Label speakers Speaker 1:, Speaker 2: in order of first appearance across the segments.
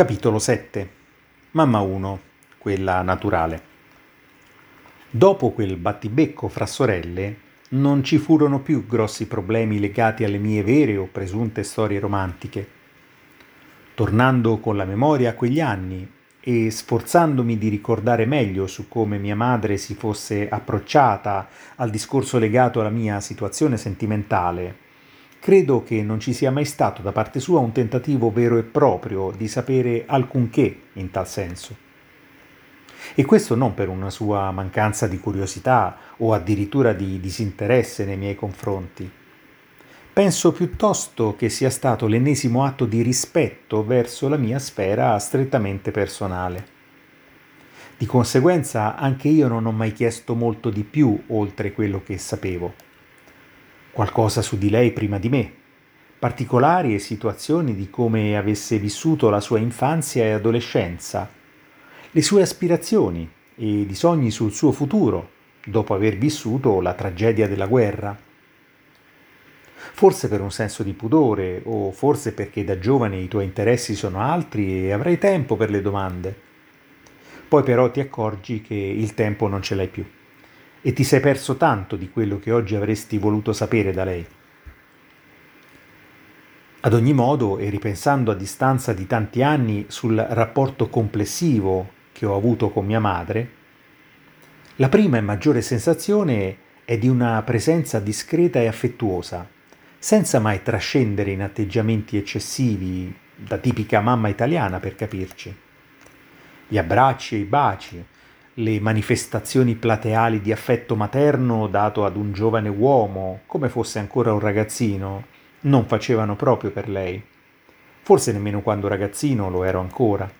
Speaker 1: Capitolo 7 Mamma 1, quella naturale. Dopo quel battibecco fra sorelle, non ci furono più grossi problemi legati alle mie vere o presunte storie romantiche. Tornando con la memoria a quegli anni e sforzandomi di ricordare meglio su come mia madre si fosse approcciata al discorso legato alla mia situazione sentimentale, credo che non ci sia mai stato da parte sua un tentativo vero e proprio di sapere alcunché in tal senso. E questo non per una sua mancanza di curiosità o addirittura di disinteresse nei miei confronti. Penso piuttosto che sia stato l'ennesimo atto di rispetto verso la mia sfera strettamente personale. Di conseguenza anche io non ho mai chiesto molto di più oltre quello che sapevo qualcosa su di lei prima di me, particolari e situazioni di come avesse vissuto la sua infanzia e adolescenza, le sue aspirazioni e i sogni sul suo futuro, dopo aver vissuto la tragedia della guerra. Forse per un senso di pudore, o forse perché da giovane i tuoi interessi sono altri e avrai tempo per le domande. Poi però ti accorgi che il tempo non ce l'hai più e ti sei perso tanto di quello che oggi avresti voluto sapere da lei. Ad ogni modo, e ripensando a distanza di tanti anni sul rapporto complessivo che ho avuto con mia madre, la prima e maggiore sensazione è di una presenza discreta e affettuosa, senza mai trascendere in atteggiamenti eccessivi, da tipica mamma italiana per capirci. Gli abbracci e i baci, le manifestazioni plateali di affetto materno dato ad un giovane uomo, come fosse ancora un ragazzino, non facevano proprio per lei. Forse nemmeno quando ragazzino lo ero ancora.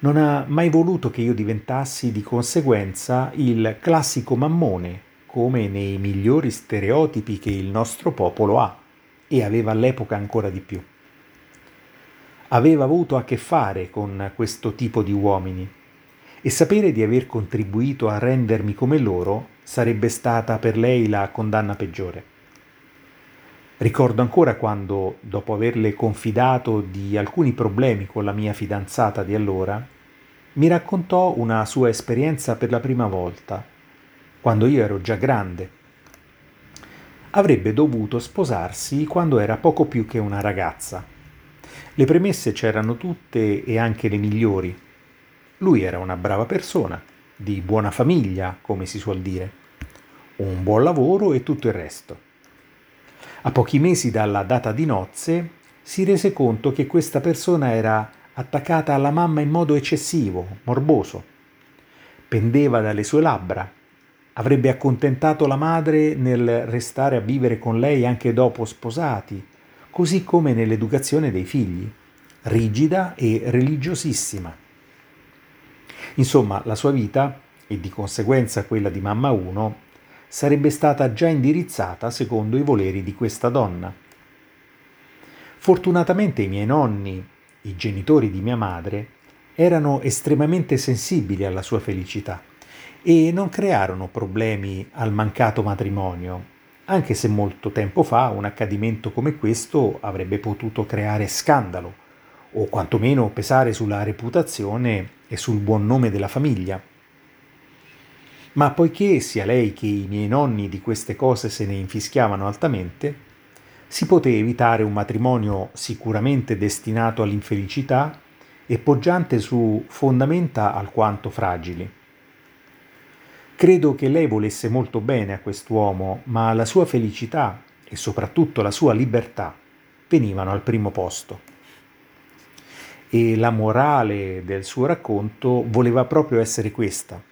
Speaker 1: Non ha mai voluto che io diventassi di conseguenza il classico mammone, come nei migliori stereotipi che il nostro popolo ha, e aveva all'epoca ancora di più. Aveva avuto a che fare con questo tipo di uomini e sapere di aver contribuito a rendermi come loro sarebbe stata per lei la condanna peggiore. Ricordo ancora quando, dopo averle confidato di alcuni problemi con la mia fidanzata di allora, mi raccontò una sua esperienza per la prima volta, quando io ero già grande. Avrebbe dovuto sposarsi quando era poco più che una ragazza. Le premesse c'erano tutte e anche le migliori, lui era una brava persona, di buona famiglia, come si suol dire, un buon lavoro e tutto il resto. A pochi mesi dalla data di nozze si rese conto che questa persona era attaccata alla mamma in modo eccessivo, morboso. Pendeva dalle sue labbra. Avrebbe accontentato la madre nel restare a vivere con lei anche dopo sposati, così come nell'educazione dei figli, rigida e religiosissima. Insomma, la sua vita, e di conseguenza quella di mamma 1, sarebbe stata già indirizzata secondo i voleri di questa donna. Fortunatamente i miei nonni, i genitori di mia madre, erano estremamente sensibili alla sua felicità e non crearono problemi al mancato matrimonio, anche se molto tempo fa un accadimento come questo avrebbe potuto creare scandalo o quantomeno pesare sulla reputazione e sul buon nome della famiglia. Ma poiché sia lei che i miei nonni di queste cose se ne infischiavano altamente, si poté evitare un matrimonio sicuramente destinato all'infelicità e poggiante su fondamenta alquanto fragili. Credo che lei volesse molto bene a quest'uomo, ma la sua felicità e soprattutto la sua libertà venivano al primo posto e la morale del suo racconto voleva proprio essere questa.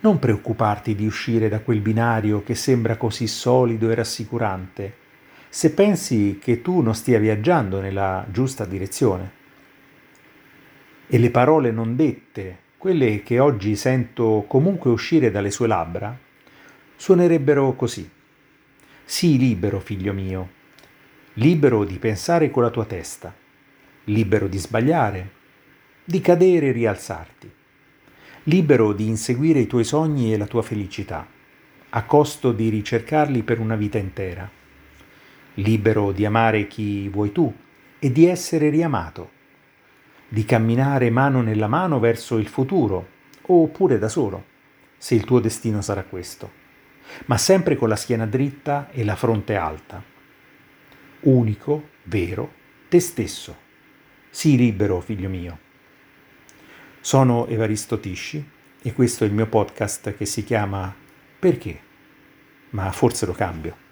Speaker 1: Non preoccuparti di uscire da quel binario che sembra così solido e rassicurante, se pensi che tu non stia viaggiando nella giusta direzione. E le parole non dette, quelle che oggi sento comunque uscire dalle sue labbra, suonerebbero così. Sii libero, figlio mio, libero di pensare con la tua testa libero di sbagliare, di cadere e rialzarti, libero di inseguire i tuoi sogni e la tua felicità, a costo di ricercarli per una vita intera, libero di amare chi vuoi tu e di essere riamato, di camminare mano nella mano verso il futuro, oppure da solo, se il tuo destino sarà questo, ma sempre con la schiena dritta e la fronte alta. Unico, vero, te stesso. Sii libero, figlio mio. Sono Evaristo Tisci e questo è il mio podcast che si chiama Perché? Ma forse lo cambio.